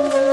Thank you.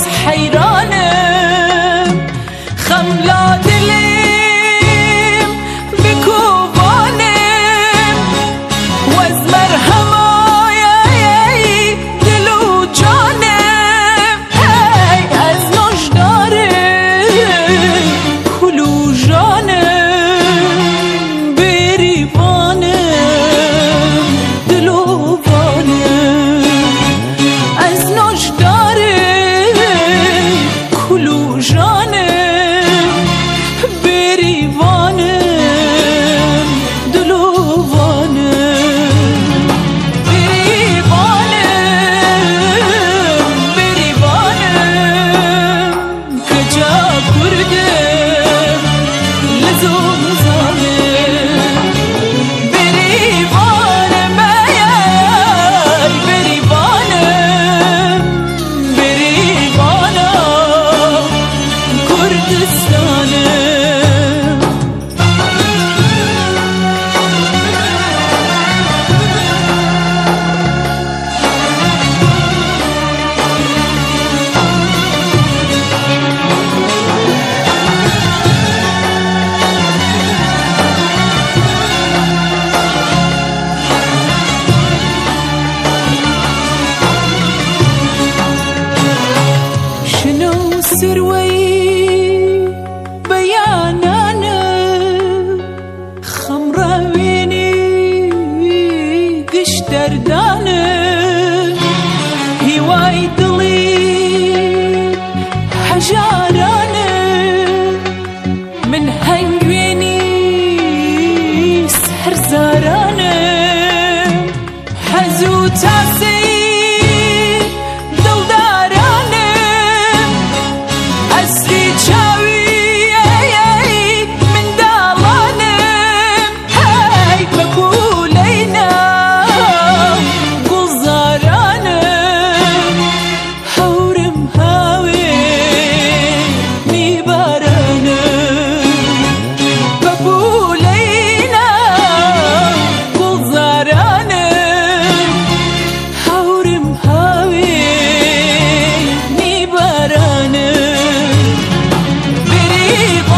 حيران بيان أنا خمرة ويني قش دردانة من هنگ ويني سحر زارانة حزو تاسي keep